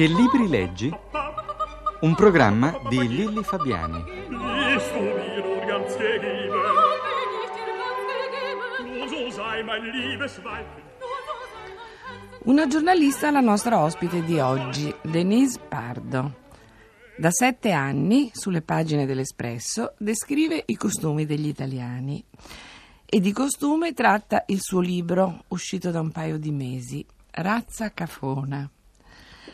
Che libri leggi? Un programma di Lilli Fabiani. Una giornalista è la nostra ospite di oggi, Denise Pardo. Da sette anni, sulle pagine dell'Espresso, descrive i costumi degli italiani e di costume tratta il suo libro, uscito da un paio di mesi, Razza Cafona.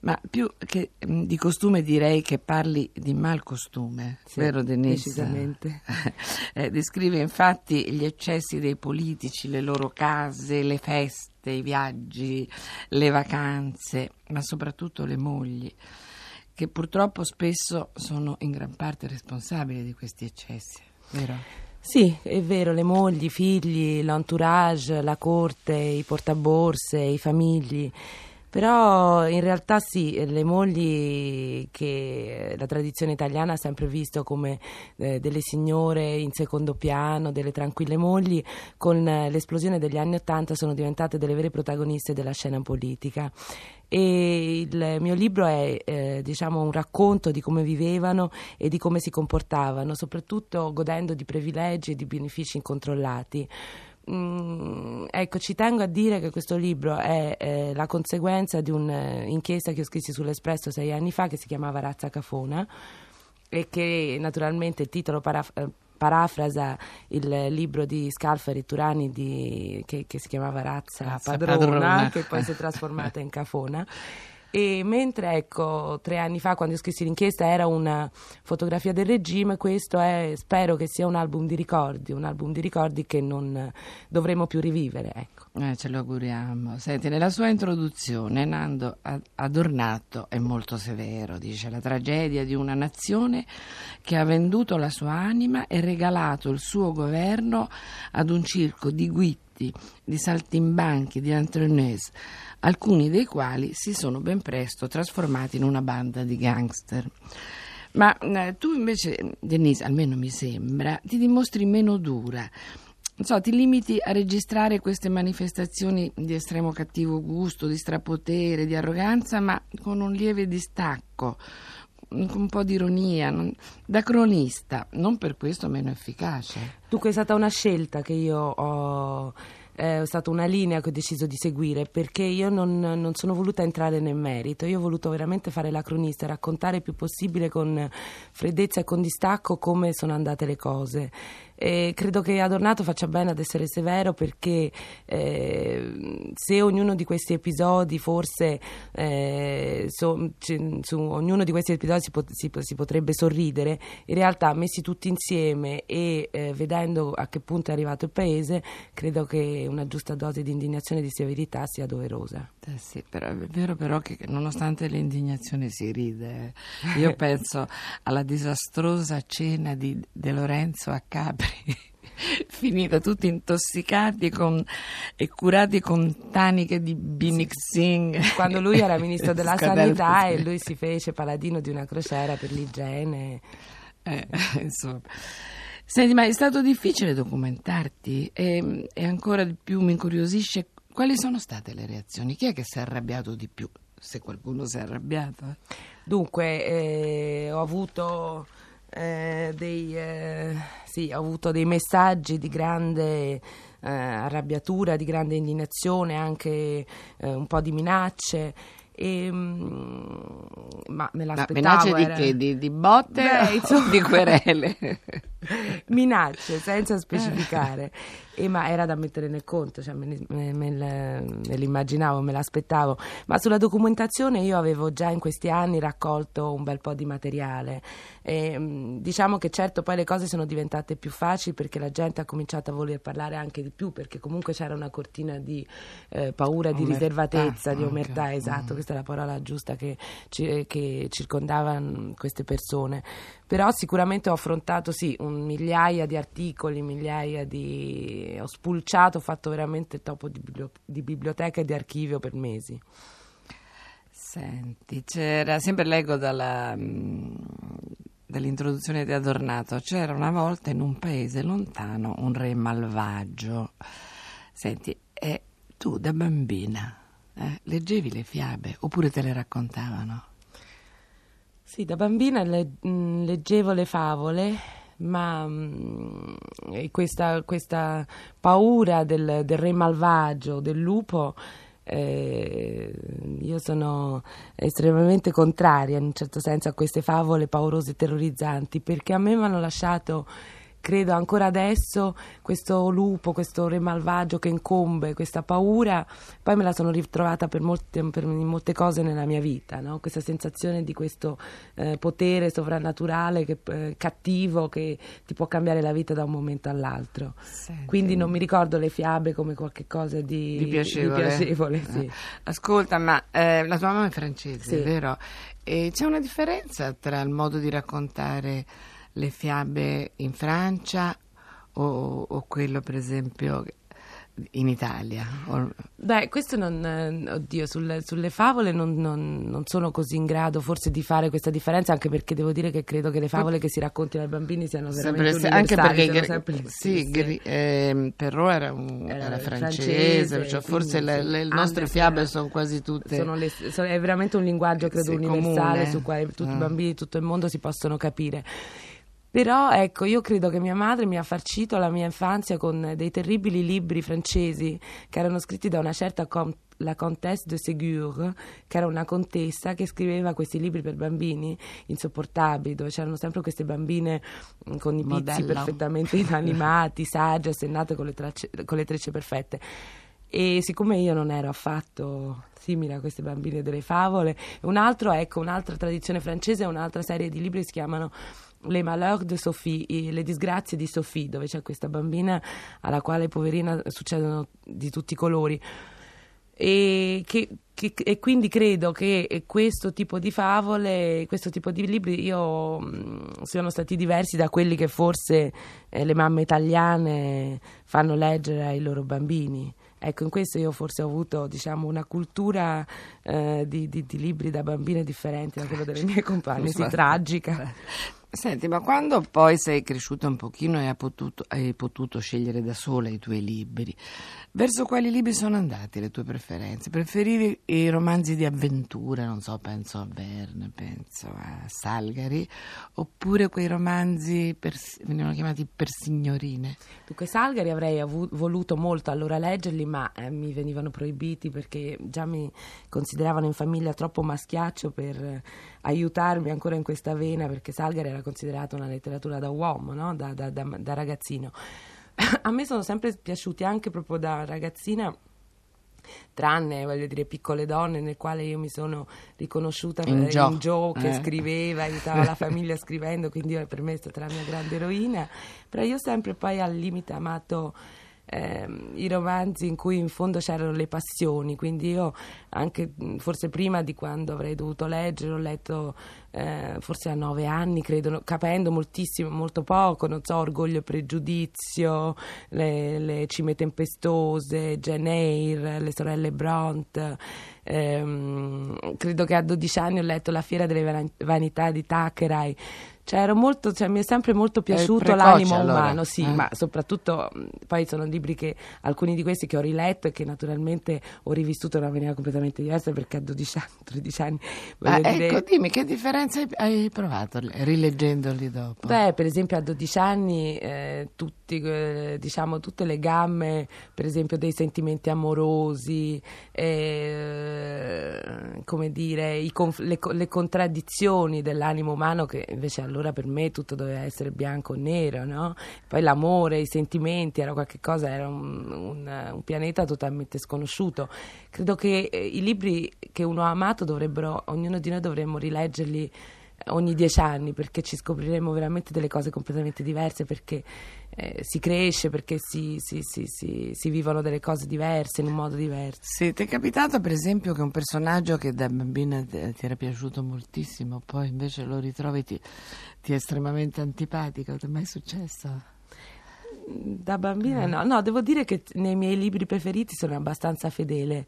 Ma più che mm, di costume direi che parli di malcostume, Sì, vero Denise? decisamente. Eh, descrive infatti gli eccessi dei politici, le loro case, le feste, i viaggi, le vacanze, ma soprattutto le mogli, che purtroppo spesso sono in gran parte responsabili di questi eccessi, vero? Sì, è vero, le mogli, i figli, l'entourage, la corte, i portaborse, i famigli. Però in realtà sì, le mogli che la tradizione italiana ha sempre visto come eh, delle signore in secondo piano, delle tranquille mogli, con eh, l'esplosione degli anni Ottanta sono diventate delle vere protagoniste della scena politica. E il mio libro è eh, diciamo un racconto di come vivevano e di come si comportavano, soprattutto godendo di privilegi e di benefici incontrollati. Mm, ecco, ci tengo a dire che questo libro è eh, la conseguenza di un'inchiesta che ho scrissi sull'Espresso sei anni fa che si chiamava Razza Cafona e che naturalmente il titolo paraf- eh, parafrasa il libro di Scalfari Turani di- che, che si chiamava Razza, Razza Padrona, Padrona. che poi si è trasformata in Cafona. E mentre ecco, tre anni fa, quando io scrissi l'inchiesta, era una fotografia del regime, questo è, spero che sia un album di ricordi, un album di ricordi che non dovremo più rivivere. Ecco. Eh, ce lo auguriamo. Senti, nella sua introduzione Nando Adornato è molto severo, dice la tragedia di una nazione che ha venduto la sua anima e regalato il suo governo ad un circo di guitti, di saltimbanchi, di entrepreneurs, alcuni dei quali si sono ben presto trasformati in una banda di gangster. Ma eh, tu invece, Denise, almeno mi sembra, ti dimostri meno dura. So, ti limiti a registrare queste manifestazioni di estremo cattivo gusto, di strapotere, di arroganza, ma con un lieve distacco, un po' di ironia, non- da cronista, non per questo meno efficace. Dunque è stata una scelta che io ho, eh, è stata una linea che ho deciso di seguire perché io non, non sono voluta entrare nel merito, io ho voluto veramente fare la cronista, raccontare il più possibile con freddezza e con distacco come sono andate le cose. E credo che Adornato faccia bene ad essere severo perché eh, se ognuno di questi episodi forse eh, so- ci- su ognuno di questi episodi si, pot- si si potrebbe sorridere, in realtà messi tutti insieme e eh, vedendo a che punto è arrivato il paese, credo che una giusta dose di indignazione e di severità sia doverosa. Eh sì, però è vero però che nonostante l'indignazione si ride. eh. Io penso alla disastrosa cena di De Lorenzo a Capri, finita tutti intossicati con- e curati con taniche di Binixing. Quando lui era ministro della sanità sì. e lui si fece paladino di una crociera per l'igiene. Eh, insomma. Senti, ma è stato difficile documentarti e, e ancora di più mi incuriosisce quali sono state le reazioni? Chi è che si è arrabbiato di più? Se qualcuno si è arrabbiato. Dunque, eh, ho avuto eh, dei eh, sì, ho avuto dei messaggi di grande eh, arrabbiatura, di grande indignazione, anche eh, un po' di minacce. E, mm, ma me Ma l'aspettavo. minacce di era- che? Di, di botte Beh, o di querele? minacce senza specificare e ma era da mettere nel conto cioè me, me- me me l'immaginavo me l'aspettavo ma sulla documentazione io avevo già in questi anni raccolto un bel po' di materiale e, mh, diciamo che certo poi le cose sono diventate più facili perché la gente ha cominciato a voler parlare anche di più perché comunque c'era una cortina di eh, paura di Omertà, riservatezza di anche. omertà esatto Mm. questa è la parola giusta che, che circondava mh, queste persone però sicuramente ho affrontato sì un migliaia di articoli, migliaia di... ho spulciato, ho fatto veramente topo di, biblio- di biblioteca e di archivio per mesi. Senti, c'era, sempre leggo dalla, mm, dall'introduzione di Adornato, c'era una volta in un paese lontano un re malvagio. Senti, e tu da bambina eh, leggevi le fiabe oppure te le raccontavano? Sì, da bambina le- mh, leggevo le favole, ma mh, e questa, questa paura del, del re malvagio, del lupo, eh, io sono estremamente contraria in un certo senso a queste favole paurose e terrorizzanti, perché a me mi hanno lasciato credo ancora adesso questo lupo, questo re malvagio che incombe, questa paura, poi me la sono ritrovata per molte, per molte cose nella mia vita, no? questa sensazione di questo eh, potere sovrannaturale che, eh, cattivo che ti può cambiare la vita da un momento all'altro. Senti. Quindi non mi ricordo le fiabe come qualcosa di, Di piacevole. piacevole, sì. Eh. Ascolta, ma eh, la tua mamma è francese, Sì. vero? E c'è una differenza tra il modo di raccontare le fiabe in Francia o, o quello, per esempio, in Italia? Beh, questo non, eh, oddio, sulle, sulle favole non, non- non sono così in grado forse di fare questa differenza, anche perché devo dire che credo che le favole che si raccontino ai bambini siano veramente sempre- anche universali, perché Gri- sì. Gri- ehm, Perrault era, un- Era era francese, francese, cioè forse quindi le, sì. le nostre fiabe sono quasi tutte Sono le- sono- è veramente un linguaggio, credo, Sì, universale comune. su quale tutti Mm. i bambini di tutto il mondo si possono capire. Però ecco, io credo che mia madre mi ha farcito la mia infanzia con dei terribili libri francesi che erano scritti da una certa com- la Comtesse de Ségur, che era una contessa che scriveva questi libri per bambini insopportabili, dove c'erano sempre queste bambine mm, con i pizzi perfettamente inanimati, sagge, assennate con le, tracce- con le trecce perfette. E siccome io non ero affatto simile a queste bambine delle favole, un altro, ecco, un'altra tradizione francese è un'altra serie di libri che si chiamano Les Malheurs de Sophie, i- le disgrazie di Sophie, dove c'è questa bambina alla quale, poverina, succedono di tutti i colori. E, che- che- e quindi credo che questo tipo di favole, questo tipo di libri, io mh, siano stati diversi da quelli che forse eh, le mamme italiane fanno leggere ai loro bambini. Ecco, in questo io forse ho avuto diciamo, una cultura eh, di, di- di libri da bambine differenti da quella delle mie compagne, sì, tragica. Senti, ma quando poi sei cresciuta un pochino e hai potuto, hai potuto scegliere da sola i tuoi libri, verso quali libri sono andate le tue preferenze? Preferivi i romanzi di avventura, non so, penso a Verne, penso a Salgari, oppure quei romanzi, per, venivano chiamati per signorine? Dunque Salgari avrei avu- voluto molto allora leggerli, ma eh, mi venivano proibiti perché già mi consideravano in famiglia troppo maschiaccio per aiutarmi ancora in questa vena, perché Salgari era considerata una letteratura da uomo, no? da, da- da- da ragazzino. A me sono sempre piaciuti anche proprio da ragazzina tranne voglio dire piccole donne nel quale io mi sono riconosciuta In eh, Gio. in Joe che Eh. scriveva aiutava la famiglia scrivendo quindi per me è stata la mia grande eroina però io ho sempre poi al limite amato ehm, i romanzi in cui in fondo c'erano le passioni. Quindi io anche forse prima di quando avrei dovuto leggere ho letto eh, forse a nove anni credo capendo moltissimo molto poco non so Orgoglio e Pregiudizio le, le cime tempestose Jane Eyre le sorelle Bront ehm, credo che a 12 anni ho letto La fiera delle van- vanità di Thackeray cioè, ero molto, cioè, mi è sempre molto piaciuto precoce, l'animo allora. umano, sì, Eh. ma soprattutto poi sono libri che alcuni di questi che ho riletto e che naturalmente ho rivissuto in una maniera completamente diversa perché a 12 anni, 13 anni voglio Ah, dire, ecco, dimmi che differenza hai, provato rileggendoli dopo? Beh, per esempio a 12 anni eh, tutti, eh, diciamo, tutte le gamme, per esempio dei sentimenti amorosi, eh, come dire, i conf- le, co- le contraddizioni dell'animo umano che invece allora per me tutto doveva essere bianco o nero, no? Poi l'amore, i sentimenti, era qualcosa, era un, un- un pianeta totalmente sconosciuto. Credo che eh, i libri che uno ha amato dovrebbero, ognuno di noi dovremmo rileggerli ogni dieci anni perché ci scopriremo veramente delle cose completamente diverse perché eh, si cresce, perché si, si- si- si- vivono delle cose diverse in un modo diverso. Sì, ti è capitato per esempio che un personaggio che da bambina ti ti era piaciuto moltissimo, poi invece lo ritrovi ti, ti è estremamente antipatico, ti è mai successo? Da bambina no, no, devo dire che nei miei libri preferiti sono abbastanza fedele.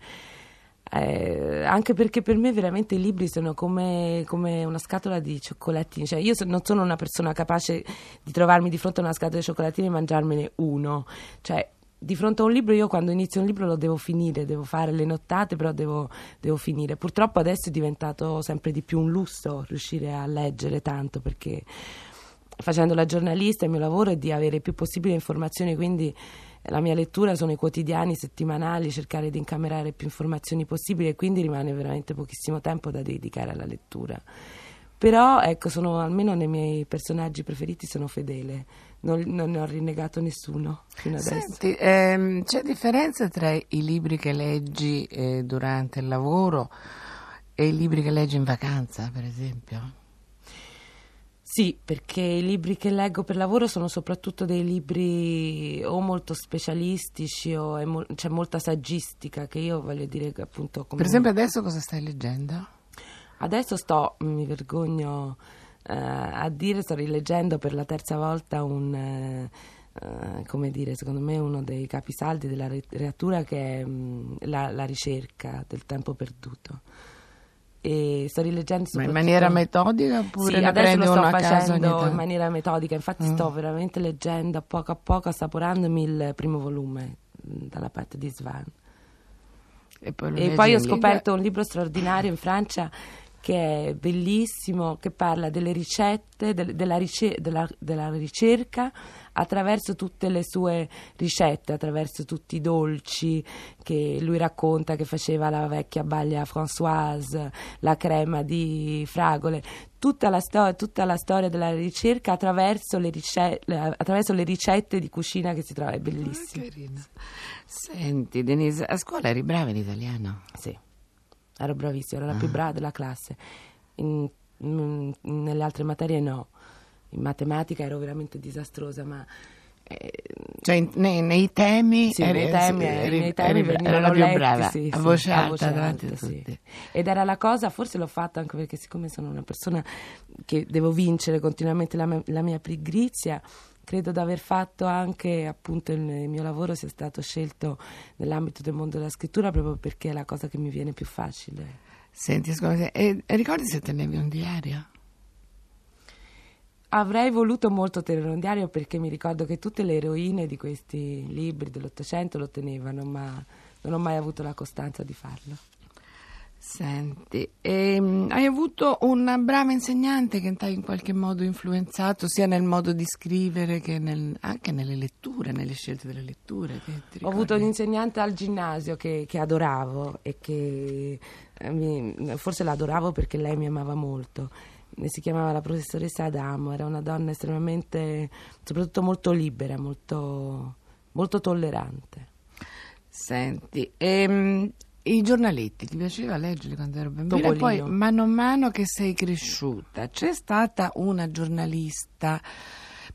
Eh, anche perché per me veramente i libri sono come, come una scatola di cioccolatini, cioè io non sono una persona capace di trovarmi di fronte a una scatola di cioccolatini e mangiarmene uno, cioè di fronte a un libro io quando inizio un libro lo devo finire, devo fare le nottate, però devo, devo, finire. Purtroppo adesso è diventato sempre di più un lusso riuscire a leggere tanto perché facendo la giornalista il mio lavoro è di avere più possibile informazioni, quindi la mia lettura sono i quotidiani settimanali, cercare di incamerare più informazioni possibili e quindi rimane veramente pochissimo tempo da dedicare alla lettura. Però ecco, sono almeno nei miei personaggi preferiti sono fedele non, non, ne ho rinnegato nessuno fino adesso. Senti, ehm, c'è differenza tra i libri che leggi eh, durante il lavoro e i libri che leggi in vacanza, per esempio? Sì, perché i libri che leggo per lavoro sono soprattutto dei libri o molto specialistici o mo- c'è molta saggistica che io voglio dire che appunto... Per esempio adesso cosa stai leggendo? Adesso sto, mi vergogno eh, a dire, sto rileggendo per la terza volta un... Eh, Uh, come dire, secondo me uno dei capisaldi della letteratura che è um, la, la, ricerca del tempo perduto. E sto rileggendo Ma in maniera metodica oppure sì, adesso lo sto facendo in maniera metodica, infatti mm. sto veramente leggendo a poco a poco, assaporandomi il primo volume mm, dalla parte di Svan. E poi, e poi ho scoperto un libro straordinario in Francia che è bellissimo, che parla delle ricette, del, della, rice- della, della, ricerca attraverso tutte le sue ricette, attraverso tutti i dolci che lui racconta che faceva la vecchia baglia Françoise, la crema di fragole, tutta la, sto- tutta la storia della ricerca attraverso le, rice- attraverso le, ricette di cucina che si trova, è bellissimo. Ah, Senti Denise, a scuola eri brava in italiano? Sì ero bravissima, ero la più ah. brava della classe. In, in, nelle altre materie no. In matematica ero veramente disastrosa, ma... Eh, cioè nei, nei, temi, sì, eri, nei temi, eri, nei temi eri, eri la più letti, brava, sì, a voce alta, voce davanti a tutti. Ed era la cosa, forse l'ho fatta anche perché siccome sono una persona che devo vincere continuamente la, mia, la mia pigrizia, credo di aver fatto anche appunto il mio lavoro sia stato scelto nell'ambito del mondo della scrittura proprio perché è la cosa che mi viene più facile. Senti, scusa, e, e ricordi se tenevi un diario? Avrei voluto molto tenere un diario perché mi ricordo che tutte le eroine di questi libri dell'Ottocento lo tenevano, ma non ho mai avuto la costanza di farlo. Senti, ehm, hai avuto una brava insegnante che ti ha in qualche modo influenzato sia nel modo di scrivere che nel, anche nelle letture, nelle scelte delle letture? Ho avuto un insegnante al ginnasio che, che adoravo e che eh, mi, forse l'adoravo perché lei mi amava molto. Si chiamava la professoressa Adamo, era una donna estremamente, soprattutto molto libera, molto, molto tollerante. Senti, ehm, i giornaletti, ti piaceva leggerli quando ero bambina? E poi, mano a mano che sei cresciuta, c'è stata una giornalista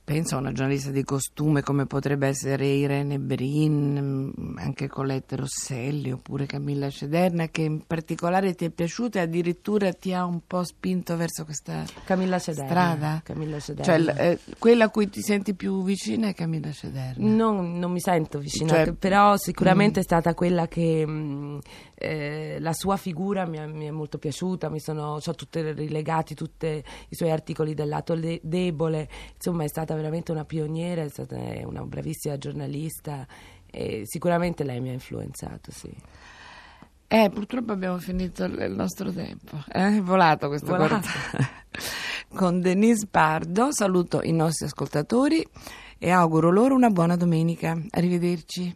penso a una giornalista di costume come potrebbe essere Irene Brin, anche Colette Rosselli oppure Camilla Cederna, che in particolare ti è piaciuta e addirittura ti ha un po' spinto verso questa Camilla Cederna, strada? Camilla Cederna. Cioè, eh, quella a cui ti senti più vicina è Camilla Cederna? Non, non mi sento vicina, cioè, però sicuramente mm. è stata quella che mh, mm, eh, la sua figura mi è, mi è molto piaciuta, mi sono, ho tutte rilegati tutti i suoi articoli del lato de- debole, insomma è stata veramente una pioniera, è stata una bravissima giornalista e sicuramente lei mi ha influenzato, sì. Eh, purtroppo abbiamo finito il nostro tempo. Eh? È volato questo volato. Con Denise Pardo saluto i nostri ascoltatori e auguro loro una buona domenica. Arrivederci.